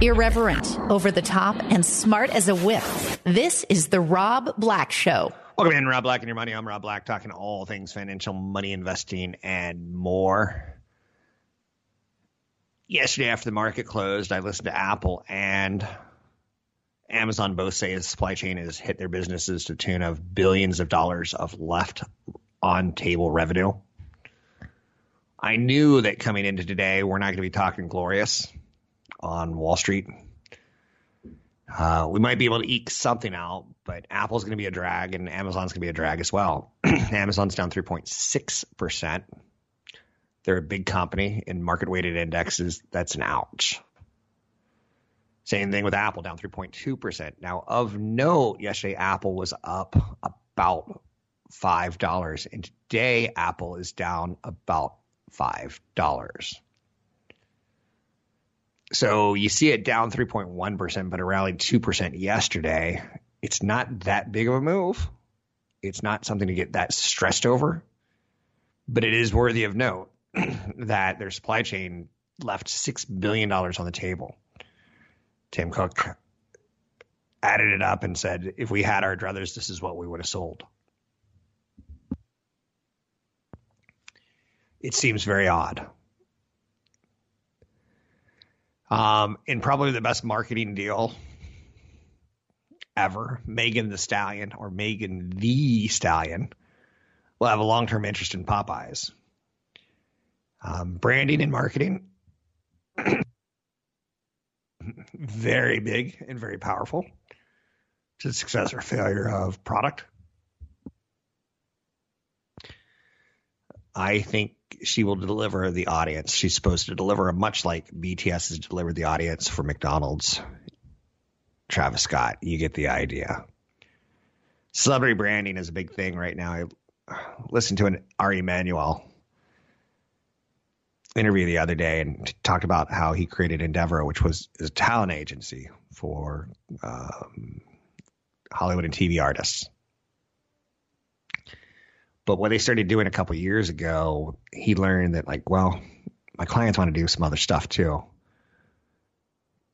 Irreverent, over the top, and smart as a whip. This is The Rob Black Show. Welcome in, Rob Black and your money. I'm Rob Black, talking all things financial, money investing, and more. Yesterday, after the market closed, I listened to Apple and Amazon both say the supply chain has hit their businesses to tune of billions of dollars of left on table revenue. I knew that coming into today, we're not going to be talking glorious on Wall Street. Uh, we might be able to eke something out, but Apple's going to be a drag and Amazon's going to be a drag as well. Amazon's down 3.6%. They're a big company in market weighted indexes. That's an ouch. Same thing with Apple, down 3.2%. Now, of note, yesterday Apple was up about $5. And today Apple is down about $5. So you see it down 3.1%, but it rallied 2% yesterday. It's not that big of a move. It's not something to get that stressed over, but it is worthy of note that their supply chain left $6 billion on the table. Tim Cook added it up and said, if we had our druthers, this is what we would have sold. It seems very odd. Um, and probably the best marketing deal ever, Megan the Stallion or Megan the Stallion will have a long term interest in Popeyes. Um, branding and marketing, very big and very powerful to the success or failure of product. I think she will deliver the audience. She's supposed to deliver a much like BTS has delivered the audience for McDonald's. Travis Scott, you get the idea. Celebrity branding is a big thing right now. I listened to an Ari Emanuel interview the other day and talked about how he created Endeavor, which was a talent agency for um, Hollywood and TV artists. But what they started doing a couple years ago, he learned that like, well, my clients want to do some other stuff too.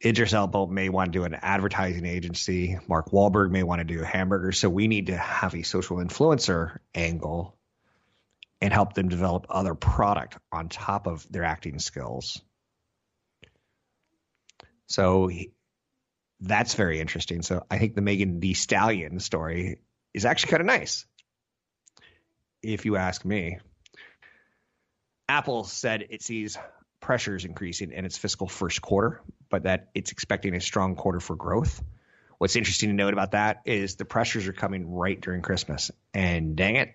Idris Elba may want to do an advertising agency. Mark Wahlberg may want to do hamburgers. So we need to have a social influencer angle and help them develop other product on top of their acting skills. So he, that's very interesting. So I think the Megan Thee Stallion story is actually kind of nice if you ask me. Apple said it sees pressures increasing in its fiscal first quarter, but that it's expecting a strong quarter for growth. What's interesting to note about that is the pressures are coming right during Christmas. And dang it,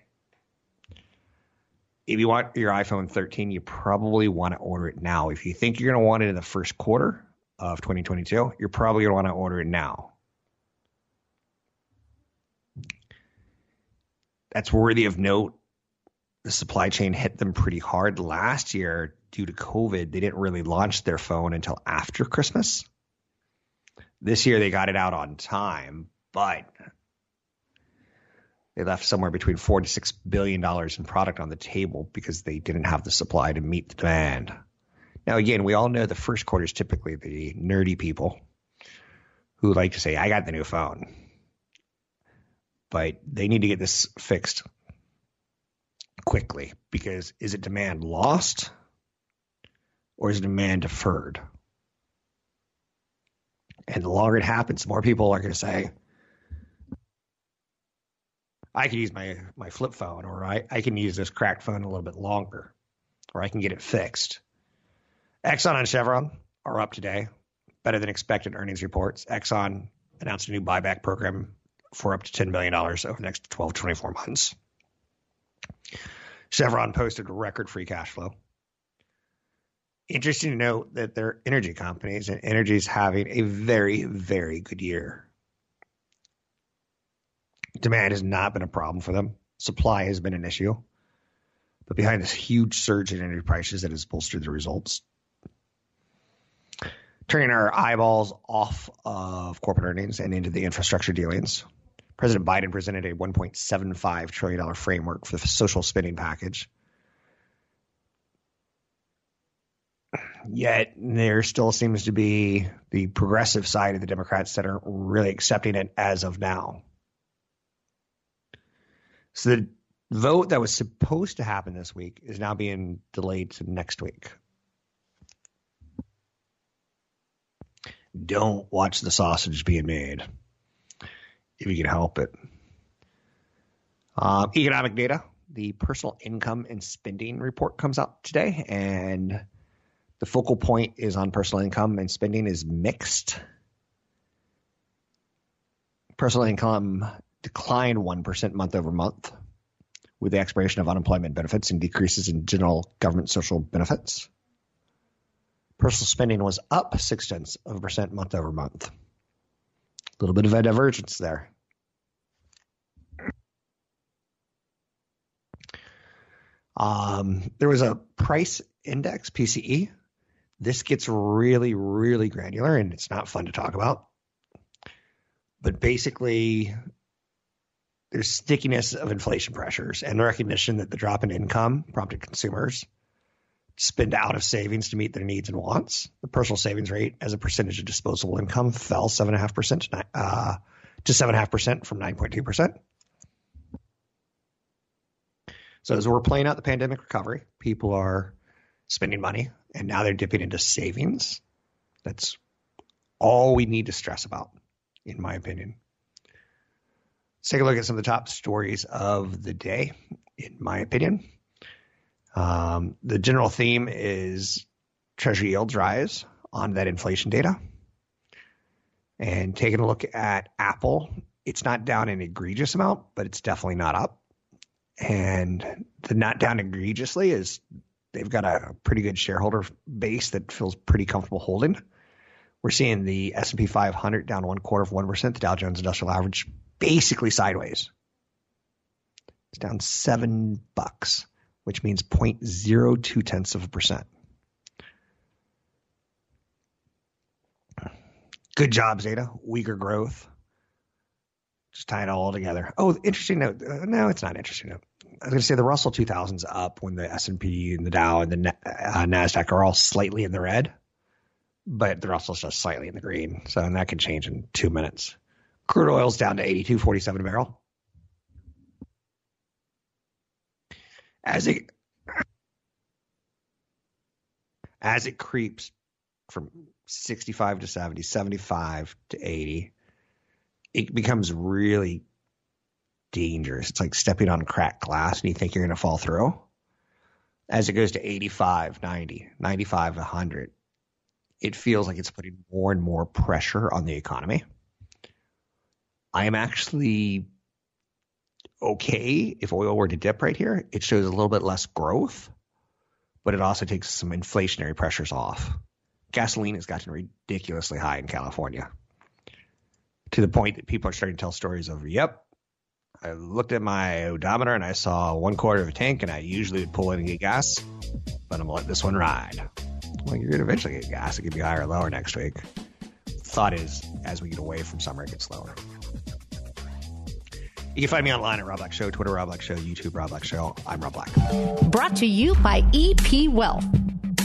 if you want your iPhone 13, you probably want to order it now. If you think you're going to want it in the first quarter of 2022, you're probably going to want to order it now. That's worthy of note. The supply chain hit them pretty hard last year due to COVID. They didn't really launch their phone until after Christmas. This year they got it out on time, but they left somewhere between four to six billion dollars in product on the table because they didn't have the supply to meet the demand. Now, again, we all know the first quarter is typically the nerdy people who like to say, I got the new phone. But they need to get this fixed quickly because is it demand lost or is it demand deferred? And the longer it happens, more people are going to say, I can use my, my flip phone or I, I can use this cracked phone a little bit longer or I can get it fixed. Exxon and Chevron are up today, better than expected earnings reports. Exxon announced a new buyback program for up to $10 billion over the next 12, 24 months. Chevron posted record free cash flow. Interesting to note that they're energy companies, and energy is having a very, very good year. Demand has not been a problem for them. Supply has been an issue. But behind this huge surge in energy prices that has bolstered the results, turning our eyeballs off of corporate earnings and into the infrastructure dealings, President Biden presented a $1.75 trillion framework for the social spending package. Yet there still seems to be the progressive side of the Democrats that aren't really accepting it as of now. So the vote that was supposed to happen this week is now being delayed to next week. Don't watch the sausage being made if you can help it. Um, economic data. The personal income and spending report comes out today, and the focal point is on personal income and spending is mixed. Personal income declined 1% month over month with the expiration of unemployment benefits and decreases in general government social benefits. Personal spending was up six tenths of a percent month over month. Little bit of a divergence there. Um, there was a price index, PCE. This gets really, really granular and it's not fun to talk about. But basically, there's stickiness of inflation pressures and the recognition that the drop in income prompted consumers spend out of savings to meet their needs and wants. The personal savings rate as a percentage of disposable income fell 7.5% to, uh, to 7.5% from 9.2%. So as we're playing out the pandemic recovery, people are spending money and now they're dipping into savings. That's all we need to stress about, in my opinion. Let's take a look at some of the top stories of the day, in my opinion. Um, the general theme is treasury yields rise on that inflation data. And taking a look at Apple, it's not down an egregious amount, but it's definitely not up and the not down egregiously is they've got a pretty good shareholder base that feels pretty comfortable holding. We're seeing the S&P 500 down one quarter of one percent, the Dow Jones Industrial Average basically sideways. It's down seven bucks, which means 0.02 tenths of a percent. Good job, Zeta. weaker growth, just tie it all together. Oh, interesting note. Uh, no, it's not interesting note. I was going to say the Russell 2000's up when the S&P and the Dow and the uh, Nasdaq are all slightly in the red, but the Russell's just slightly in the green. So and that can change in two minutes. Crude oil's down to 82.47 a barrel. As it as it creeps from 65 to 70, 75 to 80, it becomes really dangerous. It's like stepping on cracked glass and you think you're going to fall through. As it goes to 85, 90, 95, 100, it feels like it's putting more and more pressure on the economy. I am actually okay if oil were to dip right here. It shows a little bit less growth, but it also takes some inflationary pressures off. Gasoline has gotten ridiculously high in California to the point that people are starting to tell stories of, yep, I looked at my odometer and I saw one quarter of a tank, and I usually would pull in and get gas, but I'm gonna let this one ride. Well, you're gonna eventually get gas. It could be higher or lower next week. Thought is, as we get away from summer, it gets lower. You can find me online at Rob Black Show, Twitter Rob Black Show, YouTube Rob Black Show. I'm Rob Black. Brought to you by EP Wealth.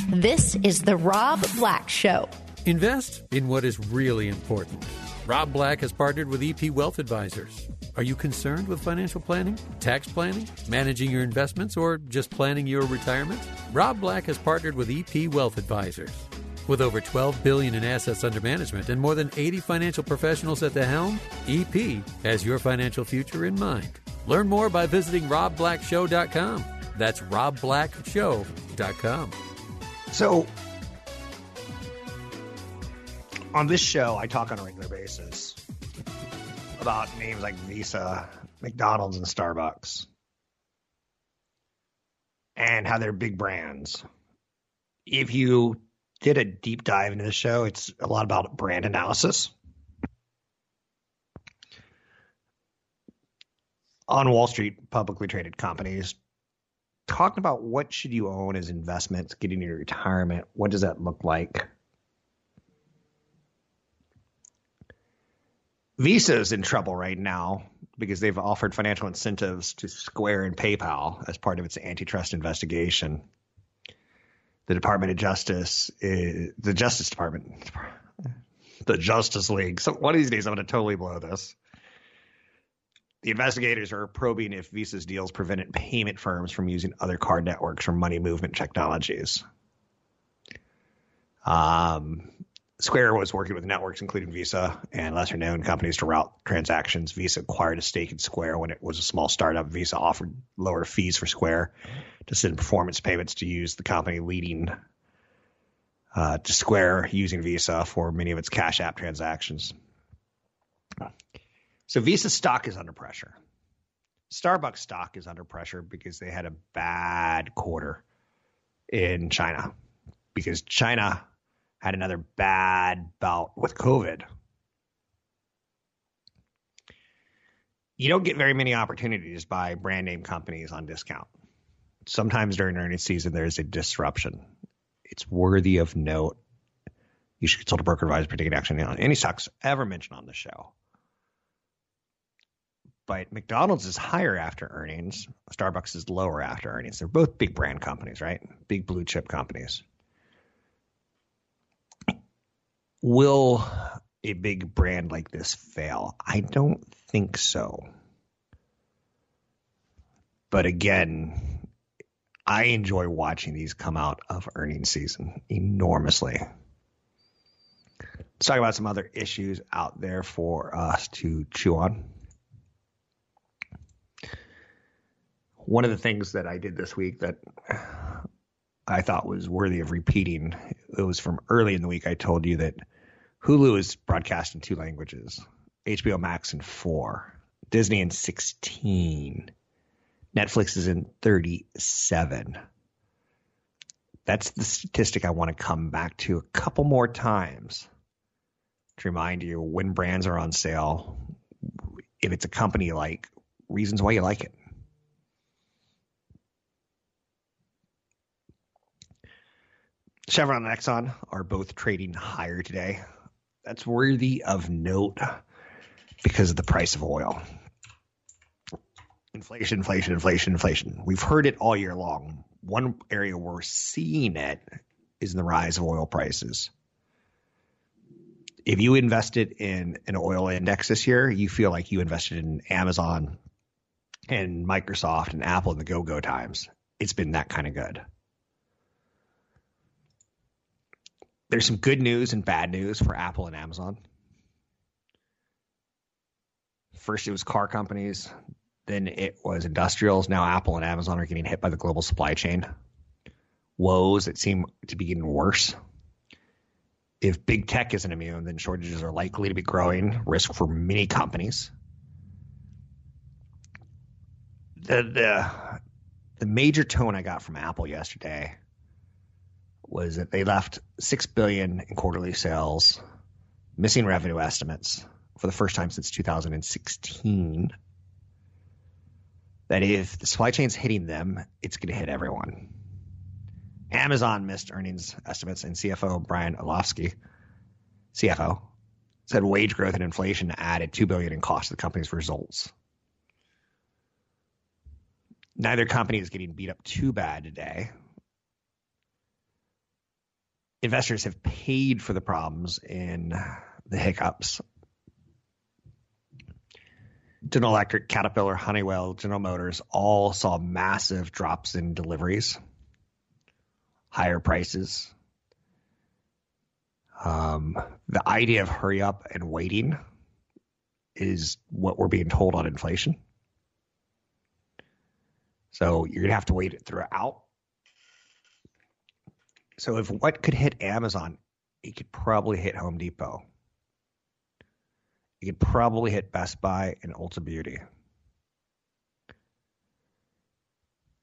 This is the Rob Black Show. Invest in what is really important. Rob Black has partnered with EP Wealth Advisors. Are you concerned with financial planning, tax planning, managing your investments, or just planning your retirement? Rob Black has partnered with EP Wealth Advisors. With over 12 billion in assets under management and more than 80 financial professionals at the helm, EP has your financial future in mind. Learn more by visiting robblackshow.com. That's robblackshow.com. So, on this show, I talk on a regular basis about names like Visa, McDonald's, and Starbucks, and how they're big brands. if you did a deep dive into the show, it's a lot about brand analysis. On Wall Street, publicly traded companies talking about what should you own as investments getting your retirement. What does that look like? Visa is in trouble right now because they've offered financial incentives to Square and PayPal as part of its antitrust investigation. The Department of Justice, is, the Justice Department, the Justice League. So one of these days, I'm going to totally blow this. The investigators are probing if Visa's deals prevented payment firms from using other card networks or money movement technologies. Um, Square was working with networks, including Visa and lesser known companies, to route transactions. Visa acquired a stake in Square when it was a small startup. Visa offered lower fees for Square to send performance payments to use the company, leading uh, to Square using Visa for many of its Cash App transactions. So Visa stock is under pressure. Starbucks stock is under pressure because they had a bad quarter in China because China had another bad bout with COVID. You don't get very many opportunities by brand name companies on discount. Sometimes during earnings season, there's a disruption. It's worthy of note. You should consult a broker advisor for taking action on any stocks ever mentioned on the show. But McDonald's is higher after earnings. Starbucks is lower after earnings. They're both big brand companies, right? Big blue chip companies. Will a big brand like this fail? I don't think so. But again, I enjoy watching these come out of earnings season enormously. Let's talk about some other issues out there for us to chew on. One of the things that I did this week that I thought was worthy of repeating. It was from early in the week. I told you that Hulu is broadcast in two languages, HBO Max in four, Disney in 16, Netflix is in 37. That's the statistic I want to come back to a couple more times to remind you when brands are on sale, if it's a company like reasons why you like it. Chevron and Exxon are both trading higher today. That's worthy of note because of the price of oil. Inflation, inflation, inflation, inflation. We've heard it all year long. One area we're seeing it is in the rise of oil prices. If you invested in an oil index this year, you feel like you invested in Amazon and Microsoft and Apple in the go go times. It's been that kind of good. There's some good news and bad news for Apple and Amazon. First, it was car companies. Then it was industrials. Now Apple and Amazon are getting hit by the global supply chain woes that seem to be getting worse. If big tech isn't immune, then shortages are likely to be growing, risk for many companies. The, the, the major tone I got from Apple yesterday was that they left six billion in quarterly sales, missing revenue estimates for the first time since 2016. That if the supply chain's hitting them, it's going to hit everyone. Amazon missed earnings estimates, and CFO Brian Olsavsky, CFO, said wage growth and inflation added two billion in cost to the company's results. Neither company is getting beat up too bad today investors have paid for the problems in the hiccups. General Electric, Caterpillar, Honeywell, General Motors all saw massive drops in deliveries, higher prices. Um, the idea of hurry up and waiting is what we're being told on inflation. So you're going to have to wait it throughout so if what could hit Amazon, it could probably hit Home Depot. It could probably hit Best Buy and Ulta Beauty.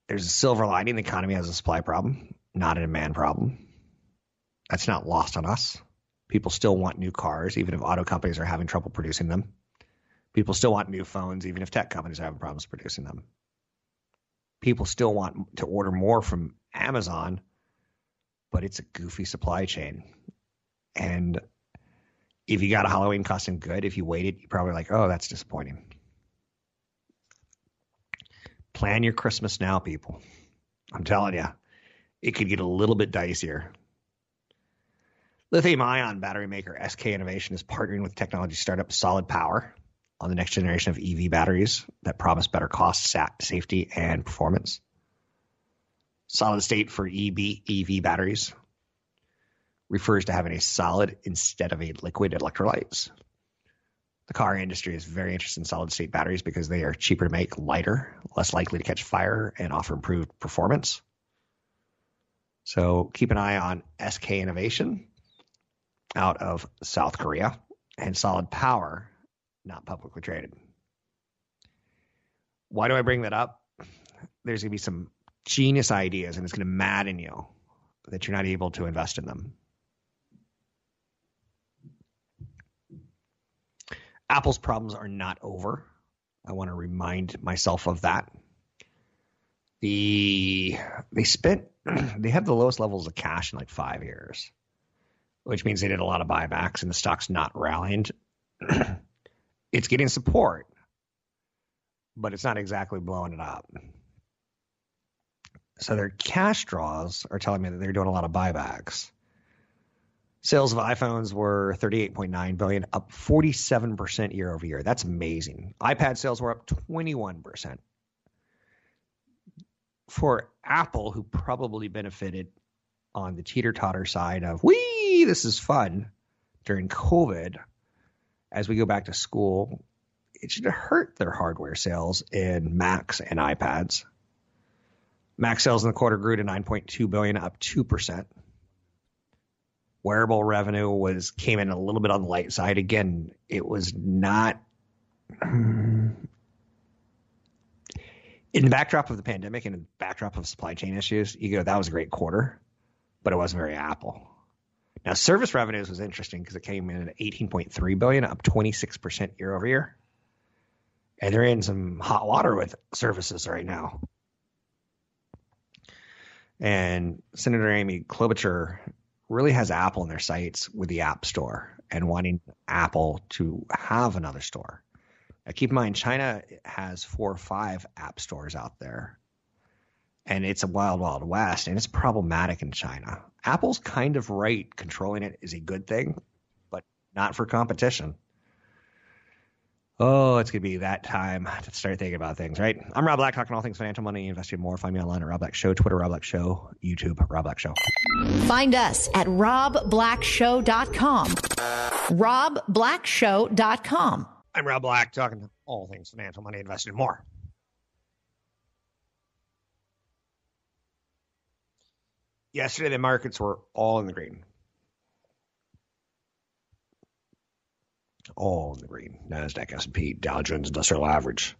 There's a silver lining. The economy has a supply problem, not a demand problem. That's not lost on us. People still want new cars, even if auto companies are having trouble producing them. People still want new phones, even if tech companies are having problems producing them. People still want to order more from Amazon, but it's a goofy supply chain. And if you got a Halloween costume good, if you waited, you're probably like, oh, that's disappointing. Plan your Christmas now, people. I'm telling you, it could get a little bit dicier. Lithium ion battery maker SK Innovation is partnering with technology startup Solid Power on the next generation of EV batteries that promise better cost, safety, and performance. Solid state for EV, EV batteries refers to having a solid instead of a liquid electrolytes. The car industry is very interested in solid state batteries because they are cheaper to make, lighter, less likely to catch fire, and offer improved performance. So keep an eye on SK Innovation out of South Korea and Solid Power, not publicly traded. Why do I bring that up? There's going to be some genius ideas, and it's going to madden you that you're not able to invest in them. Apple's problems are not over. I want to remind myself of that. The they spent they have the lowest levels of cash in like five years, which means they did a lot of buybacks and the stock's not rallying. it's getting support, but it's not exactly blowing it up. So their cash draws are telling me that they're doing a lot of buybacks. Sales of iPhones were 38.9 billion, up 47% year over year. That's amazing. iPad sales were up 21%. For Apple, who probably benefited on the teeter totter side of, wee, this is fun during COVID, as we go back to school, it should hurt their hardware sales in Macs and iPads. Mac sales in the quarter grew to 9.2 billion, up 2%. Wearable revenue was came in a little bit on the light side. Again, it was not in the backdrop of the pandemic and in the backdrop of supply chain issues. You go, that was a great quarter, but it wasn't very Apple. Now, service revenues was interesting because it came in at 18.3 billion, up 26% year over year. And they're in some hot water with services right now. And Senator Amy Klobuchar really has Apple in their sights with the App Store and wanting Apple to have another store. Now, keep in mind, China has four or five app stores out there, and it's a wild, wild west, and it's problematic in China. Apple's kind of right. Controlling it is a good thing, but not for competition. Oh, it's going to be that time to start thinking about things, right? I'm Rob Black, talking all things financial, money, investing more. Find me online at Rob Black Show, Twitter, Rob Black Show, YouTube, Rob Black Show. Find us at robblackshow.com. robblackshow.com. I'm Rob Black, talking all things financial, money, investing more. Yesterday, the markets were all in the green. All in the green. Nasdaq, S&P, Dow Jones Industrial Average.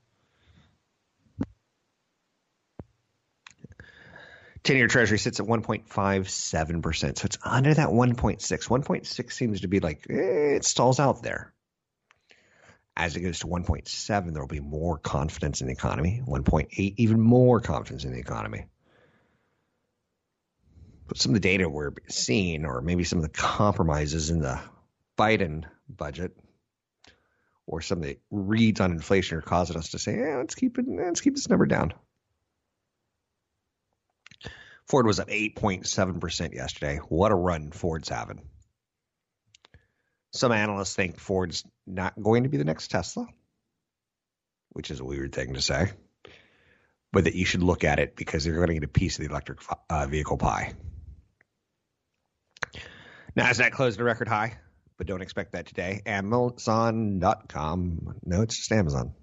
10-year Treasury sits at 1.57%, so it's under that 1.6. 1.6 seems to be like eh, it stalls out there. As it goes to 1.7, there will be more confidence in the economy. 1.8, even more confidence in the economy. But some of the data we're seeing, or maybe some of the compromises in the Biden budget, or some of the reads on inflation are causing us to say, let's keep it, let's keep this number down. Ford was up 8.7% yesterday. What a run Ford's having. Some analysts think Ford's not going to be the next Tesla, which is a weird thing to say, but that you should look at it because they're going to get a piece of the electric uh, vehicle pie. NASDAQ closed at a record high but don't expect that today. Amazon.com. No, it's just Amazon.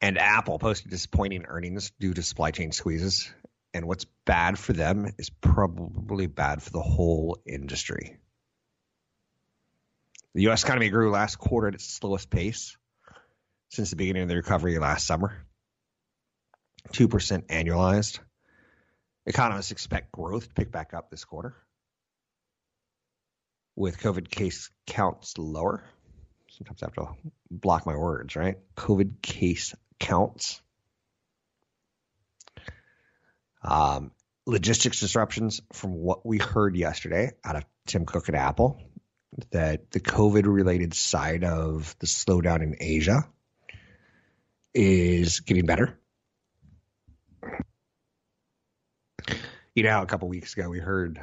And Apple posted disappointing earnings due to supply chain squeezes. And what's bad for them is probably bad for the whole industry. The U.S. economy grew last quarter at its slowest pace since the beginning of the recovery last summer 2% annualized. Economists expect growth to pick back up this quarter with COVID case counts lower. Sometimes I have to block my words, right? COVID case counts. Um, logistics disruptions from what we heard yesterday out of Tim Cook at Apple that the COVID related side of the slowdown in Asia is getting better. You know, a couple weeks ago we heard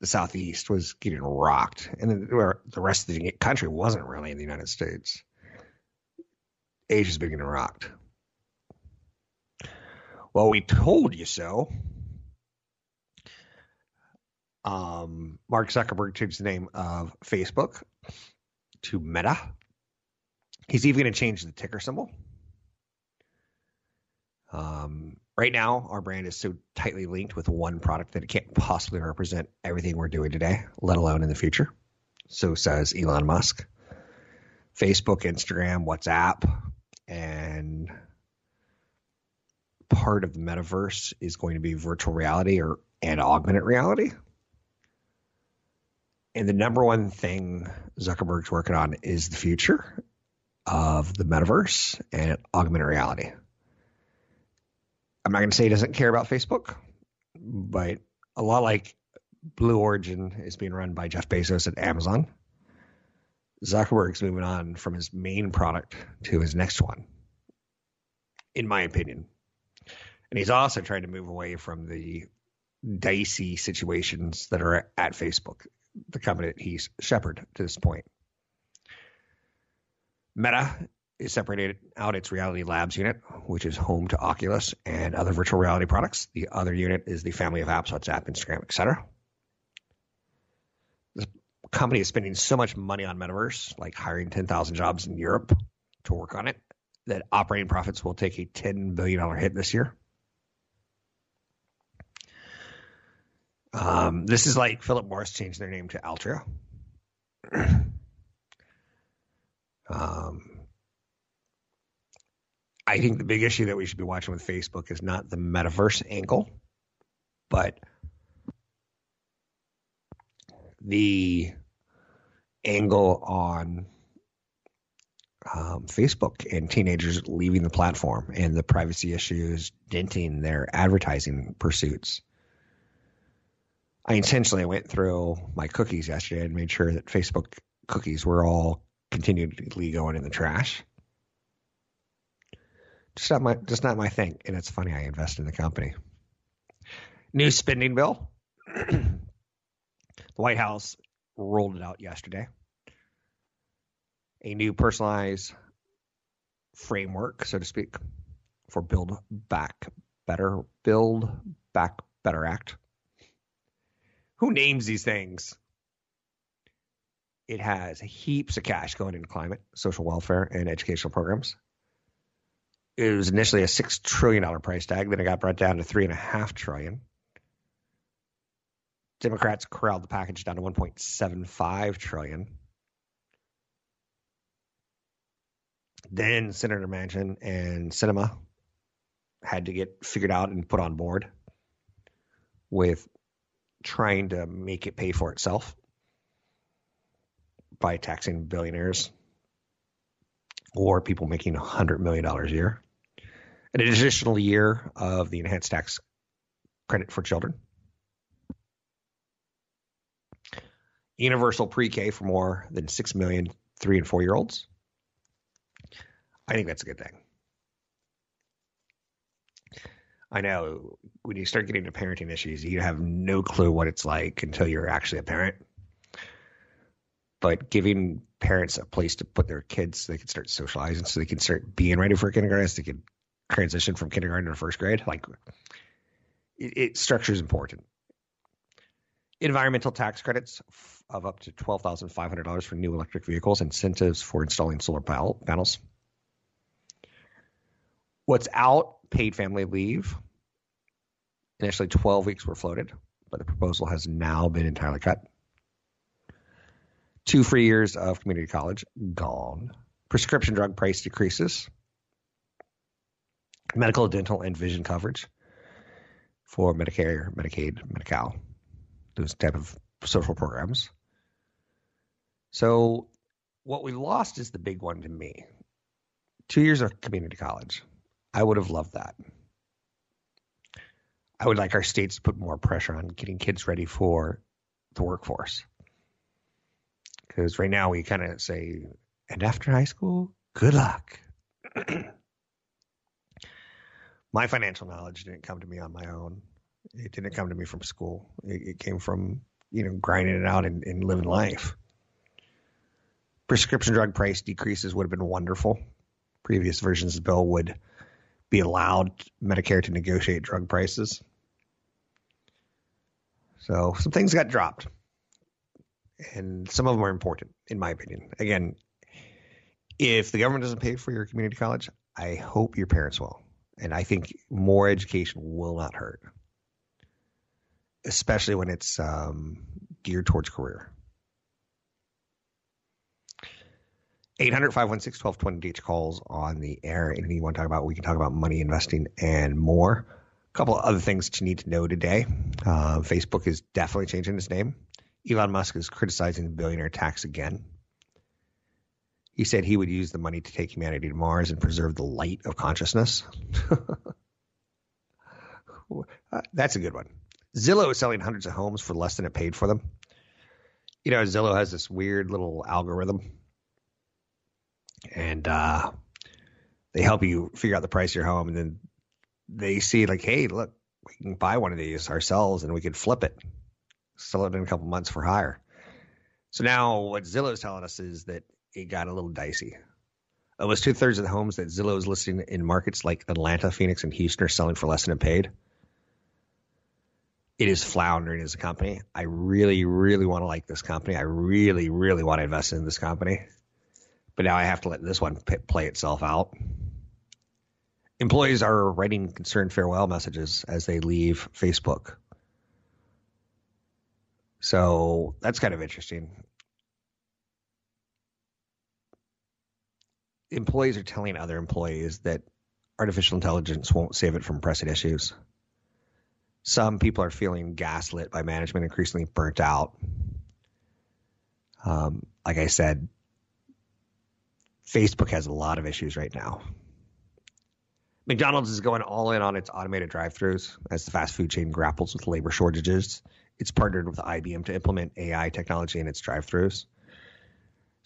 the Southeast was getting rocked, and the rest of the country wasn't really in the United States. Asia's been getting rocked. Well, we told you so. Um, Mark Zuckerberg changed the name of Facebook to Meta. He's even going to change the ticker symbol. Um, right now, our brand is so tightly linked with one product that it can't possibly represent everything we're doing today, let alone in the future. So says Elon Musk. Facebook, Instagram, WhatsApp, and part of the metaverse is going to be virtual reality or and augmented reality. And the number one thing Zuckerberg's working on is the future of the metaverse and augmented reality. I'm not going to say he doesn't care about Facebook, but a lot like Blue Origin is being run by Jeff Bezos at Amazon. Zuckerberg's moving on from his main product to his next one, in my opinion. And he's also trying to move away from the dicey situations that are at Facebook, the company that he's shepherded to this point. Meta is separated out its Reality Labs unit, which is home to Oculus and other virtual reality products. The other unit is the family of apps, WhatsApp, Instagram, etc. The company is spending so much money on metaverse, like hiring 10,000 jobs in Europe to work on it, that operating profits will take a $10 billion hit this year. Um, this is like Philip Morris changed their name to Altria. um, I think the big issue that we should be watching with Facebook is not the metaverse angle, but the angle on um, Facebook and teenagers leaving the platform and the privacy issues denting their advertising pursuits. I intentionally went through my cookies yesterday and made sure that Facebook cookies were all continually going in the trash just not my just not my thing. And it's funny I invest in the company. New spending bill. the White House rolled it out yesterday. A new personalized framework, so to speak, for Build Back Better, Build Back Better Act. Who names these things? It has heaps of cash going into climate, social welfare, and educational programs it was initially a six trillion dollar price tag. Then it got brought down to three and a half trillion. Democrats corralled the package down to 1.75 trillion. Then Senator Manchin and Sinema had to get figured out and put on board with trying to make it pay for itself by taxing billionaires or people making $100 million a year an additional year of the enhanced tax credit for children, universal pre-K for more than 6 million three and four year olds. I think that's a good thing. I know when you start getting to parenting issues, you have no clue what it's like until you're actually a parent. But giving parents a place to put their kids so they can start socializing, so they can start being ready for kindergarten, so they can transition from kindergarten to first grade. Like it, it structure is important. Environmental tax credits of up to twelve thousand five hundred dollars for new electric vehicles, incentives for installing solar panels. What's out? Paid family leave. Initially, twelve weeks were floated, but the proposal has now been entirely cut. Two free years of community college gone. Prescription drug price decreases medical, dental, and vision coverage for Medicare, Medicaid, Medi-Cal, those type of social programs. So, what we lost is the big one to me. Two years of community college. I would have loved that. I would like our states to put more pressure on getting kids ready for the workforce. Because right now we kind of say, and after high school, good luck. my financial knowledge didn't come to me on my own. It didn't come to me from school. It, it came from, you know, grinding it out and, and living life. Prescription drug price decreases would have been wonderful. Previous versions of the bill would be allowed Medicare to negotiate drug prices. So some things got dropped. And some of them are important, in my opinion. Again, if the government doesn't pay for your community college, I hope your parents will. And I think more education will not hurt, especially when it's um, geared towards career. 800 516 1220 DH calls on the air. Anything you want to talk about, we can talk about money investing and more. A couple of other things that you need to know today. Uh, Facebook is definitely changing its name. Elon Musk is criticizing the billionaire tax again. He said he would use the money to take humanity to Mars and preserve the light of consciousness. Uh, that's a good one. Zillow is selling hundreds of homes for less than it paid for them. You know, Zillow has this weird little algorithm and uh, they help you figure out the price of your home, and then they see like, hey, look, we can buy one of these ourselves, and we could flip it, sell it in a couple months for higher. So now what Zillow is telling us is that it got a little dicey. Almost two thirds of the homes that Zillow is listing in markets like Atlanta, Phoenix, and Houston are selling for less than it paid. It is floundering as a company. I really, really want to like this company. I really, really want to invest in this company but now I have to let this one play itself out. Employees are writing concerned farewell messages as they leave Facebook. So that's kind of interesting. Employees are telling other employees that artificial intelligence won't save it from pressing issues. Some people are feeling gaslit by management, increasingly burnt out. Um, like I said, Facebook has a lot of issues right now. McDonald's is going all in on its automated drive-throughs as the fast food chain grapples with labor shortages. It's partnered with IBM to implement AI technology in its drive-throughs.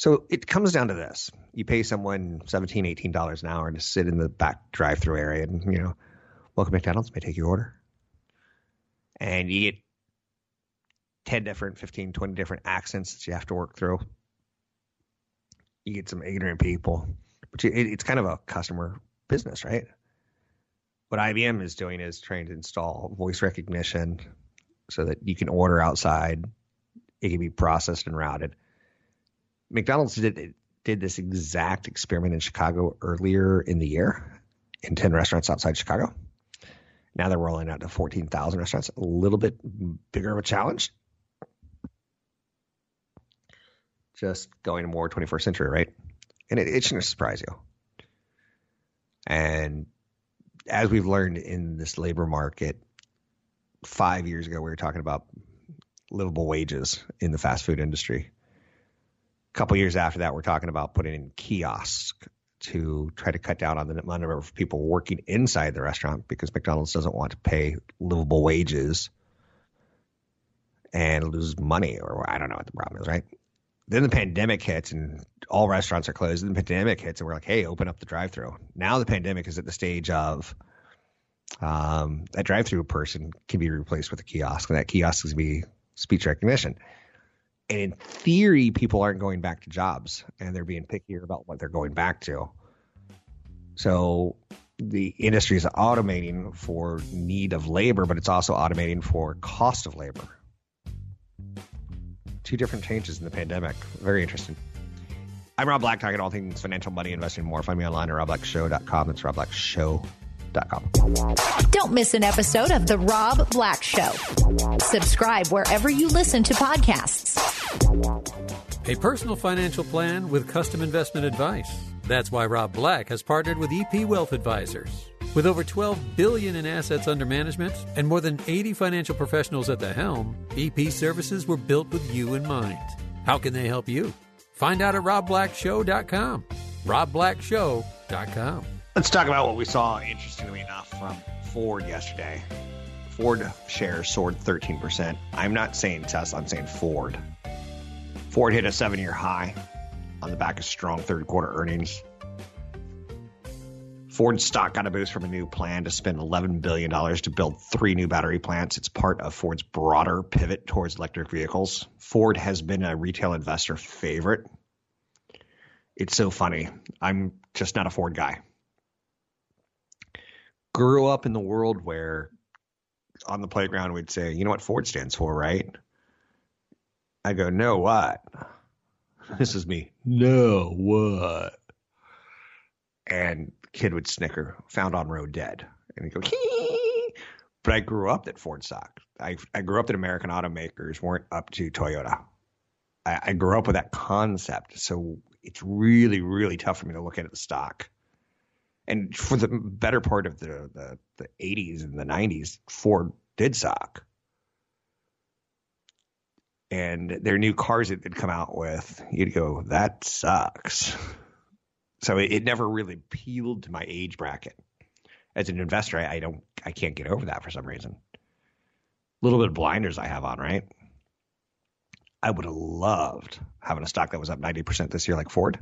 So it comes down to this. You pay someone $17, $18 an hour to sit in the back drive-through area and, you know, welcome McDonald's, may take your order. And you get 10 different, 15, 20 different accents that you have to work through you get some ignorant people, but it, it's kind of a customer business, right? What IBM is doing is trying to install voice recognition so that you can order outside. It can be processed and routed. McDonald's did did this exact experiment in Chicago earlier in the year in 10 restaurants outside Chicago. Now they're rolling out to 14,000 restaurants, a little bit bigger of a challenge. just going more 21st century, right? And it, it shouldn't surprise you. And as we've learned in this labor market, five years ago, we were talking about livable wages in the fast food industry. A couple years after that, we're talking about putting in kiosks to try to cut down on the number of people working inside the restaurant because McDonald's doesn't want to pay livable wages and lose money, or I don't know what the problem is, right? then the pandemic hits and all restaurants are closed. Then the pandemic hits and we're like, hey, open up the drive through. Now the pandemic is at the stage of um, that drive through person can be replaced with a kiosk, and that kiosk is be speech recognition. And in theory, people aren't going back to jobs and they're being pickier about what they're going back to. So the industry is automating for need of labor, but it's also automating for cost of labor two different changes in the pandemic. Very interesting. I'm Rob Black, talking all things financial, money, investing, more. Find me online at robblackshow.com. That's robblackshow.com. Don't miss an episode of The Rob Black Show. Subscribe wherever you listen to podcasts. A personal financial plan with custom investment advice. That's why Rob Black has partnered with EP Wealth Advisors. With over 12 billion in assets under management and more than 80 financial professionals at the helm, EP services were built with you in mind. How can they help you? Find out at robblackshow.com. robblackshow.com. Let's talk about what we saw, interestingly enough, from Ford yesterday. Ford shares soared 13%. I'm not saying Tesla, I'm saying Ford. Ford hit a seven year high on the back of strong third quarter earnings. Ford stock got a boost from a new plan to spend $11 billion to build three new battery plants. It's part of Ford's broader pivot towards electric vehicles. Ford has been a retail investor favorite. It's so funny. I'm just not a Ford guy. Grew up in the world where on the playground we'd say, you know what Ford stands for, right? I go, no, what? This is me. No, what? And kid would snicker, found on road dead. And he'd go, Hee! but I grew up that Ford stock. I, I grew up that American automakers weren't up to Toyota. I, I grew up with that concept. So it's really, really tough for me to look at the stock. And for the better part of the, the, the 80s and the 90s, Ford did suck. And their new cars that they'd come out with, you'd go, that sucks. So it, it never really appealed to my age bracket. As an investor, I, I don't, I can't get over that for some reason. A little bit of blinders I have on, right? I would have loved having a stock that was up 90% this year like Ford.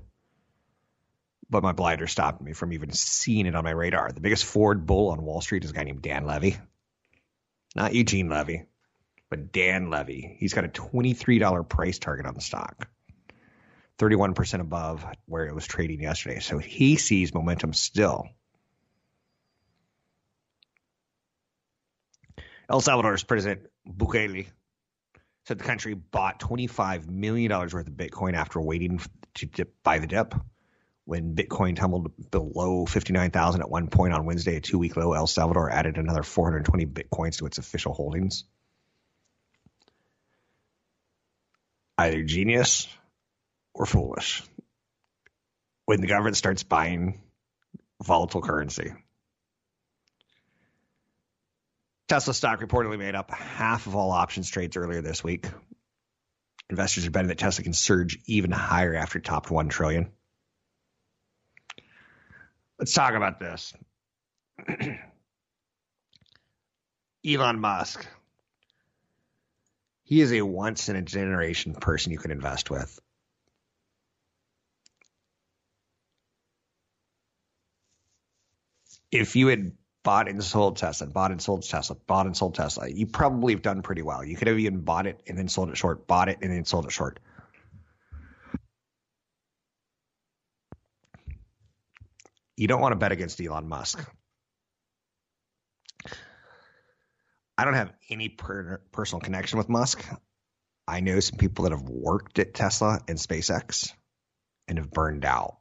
But my blinders stopped me from even seeing it on my radar. The biggest Ford bull on Wall Street is a guy named Dan Levy. Not Eugene Levy, but Dan Levy. He's got a $23 price target on the stock. 31% above where it was trading yesterday. So he sees momentum still. El Salvador's President Bukele said the country bought $25 million worth of Bitcoin after waiting to dip, buy the dip. When Bitcoin tumbled below 59,000 at one point on Wednesday, a two week low, El Salvador added another 420 Bitcoins to its official holdings. Either genius or foolish when the government starts buying volatile currency. Tesla stock reportedly made up half of all options trades earlier this week. Investors are betting that Tesla can surge even higher after topped 1 trillion. Let's talk about this. Elon Musk. He is a once in a generation person you can invest with. if you had bought and sold Tesla, bought and sold Tesla, bought and sold Tesla, you probably have done pretty well. You could have even bought it and then sold it short, bought it and then sold it short. You don't want to bet against Elon Musk. I don't have any per- personal connection with Musk. I know some people that have worked at Tesla and SpaceX and have burned out.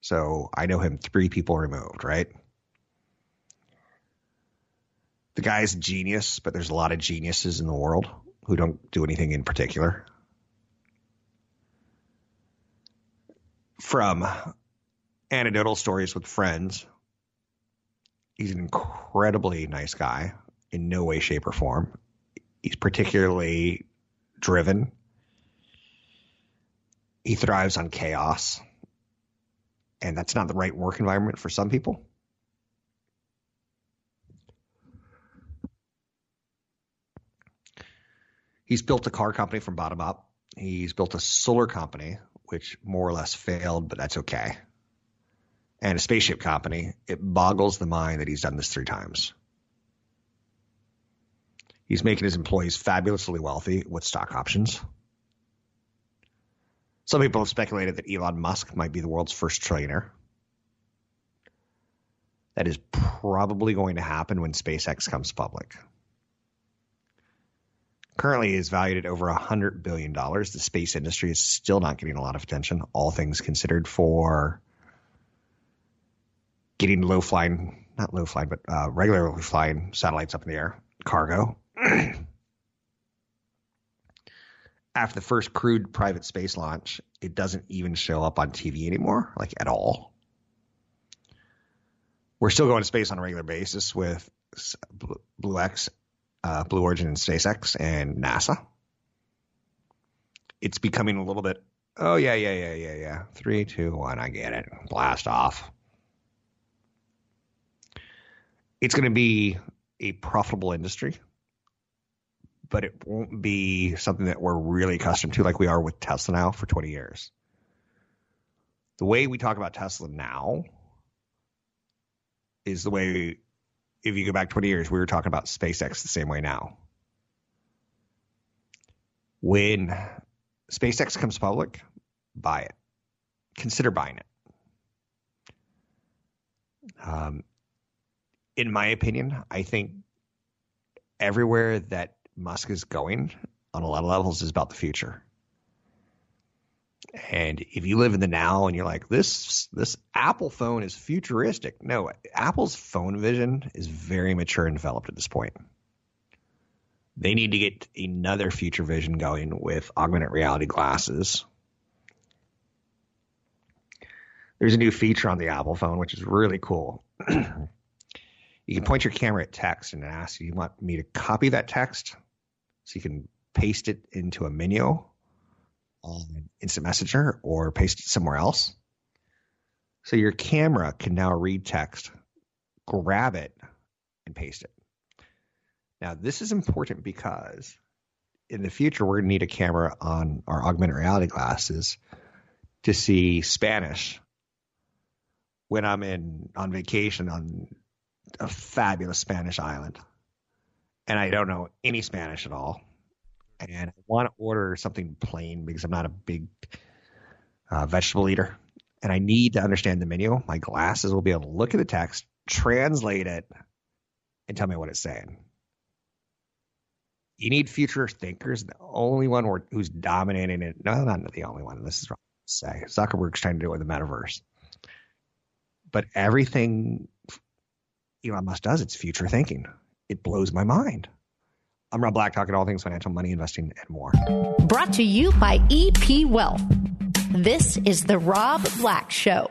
So I know him three people removed, right? the guy's a genius, but there's a lot of geniuses in the world who don't do anything in particular. From anecdotal stories with friends, he's an incredibly nice guy in no way, shape, or form. He's particularly driven. He thrives on chaos. And that's not the right work environment for some people. He's built a car company from bottom up. He's built a solar company, which more or less failed, but that's okay. And a spaceship company. It boggles the mind that he's done this three times. He's making his employees fabulously wealthy with stock options. Some people have speculated that Elon Musk might be the world's first trillionaire. That is probably going to happen when SpaceX comes public currently is valued at over $100 billion. The space industry is still not getting a lot of attention, all things considered, for getting low flying, not low flying, but uh, regularly flying satellites up in the air, cargo. After the first crewed private space launch, it doesn't even show up on TV anymore, like at all. We're still going to space on a regular basis with Blue X uh, Blue Origin and SpaceX and NASA. It's becoming a little bit Oh yeah, yeah, yeah, yeah, yeah. Three, two, one. I get it. Blast off. It's going to be a profitable industry, but it won't be something that we're really accustomed to, like we are with Tesla now for 20 years. The way we talk about Tesla now is the way, if you go back 20 years, we were talking about SpaceX the same way now. When SpaceX comes public, buy it. Consider buying it. Um, in my opinion, I think everywhere that Musk is going on a lot of levels is about the future. And if you live in the now and you're like this this Apple phone is futuristic. No, Apple's phone vision is very mature and developed at this point. They need to get another future vision going with augmented reality glasses. There's a new feature on the Apple phone which is really cool. you can point your camera at text and ask, "Do you want me to copy that text?" So you can paste it into a menu on Instant Messenger or paste it somewhere else. So your camera can now read text, grab it, and paste it. Now, this is important because in the future, we're going to need a camera on our augmented reality glasses to see Spanish when I'm in on vacation on a fabulous Spanish island. And I don't know any Spanish at all and I want to order something plain because I'm not a big uh, vegetable eater, and I need to understand the menu. My glasses will be able to look at the text, translate it, and tell me what it's saying. You need future thinkers. The only one who's dominating it, no, not the only one. This is wrong to say. Zuckerberg's trying to do it with the metaverse. But everything Elon Musk does, it's future thinking. It blows my mind. I'm Rob Black, talking all things financial, money, investing, and more. Brought to you by EP Wealth. This is the Rob Black Show.